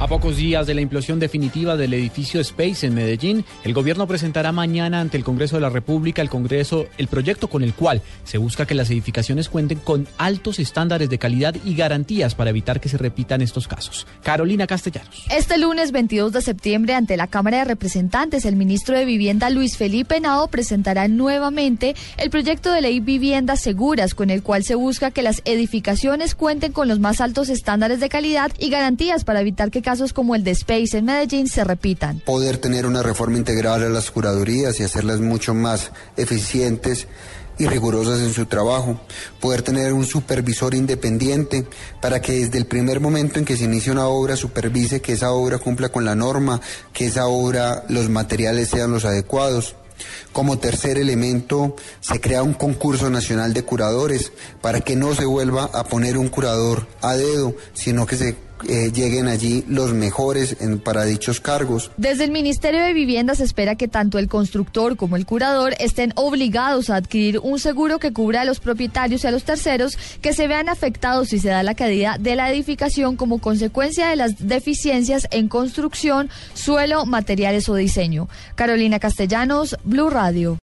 A pocos días de la implosión definitiva del edificio Space en Medellín, el gobierno presentará mañana ante el Congreso de la República el Congreso el proyecto con el cual se busca que las edificaciones cuenten con altos estándares de calidad y garantías para evitar que se repitan estos casos. Carolina Castellanos. Este lunes 22 de septiembre ante la Cámara de Representantes, el ministro de Vivienda Luis Felipe Nao presentará nuevamente el proyecto de ley Viviendas Seguras con el cual se busca que las edificaciones cuenten con los más altos estándares de calidad y garantías para evitar que casos como el de Space en Medellín se repitan. Poder tener una reforma integral a las curadurías y hacerlas mucho más eficientes y rigurosas en su trabajo, poder tener un supervisor independiente para que desde el primer momento en que se inicia una obra supervise que esa obra cumpla con la norma, que esa obra, los materiales sean los adecuados. Como tercer elemento, se crea un concurso nacional de curadores para que no se vuelva a poner un curador a dedo, sino que se eh, lleguen allí los mejores para dichos cargos. Desde el Ministerio de Vivienda se espera que tanto el constructor como el curador estén obligados a adquirir un seguro que cubra a los propietarios y a los terceros que se vean afectados si se da la caída de la edificación como consecuencia de las deficiencias en construcción, suelo, materiales o diseño. Carolina Castellanos, Blue Radio.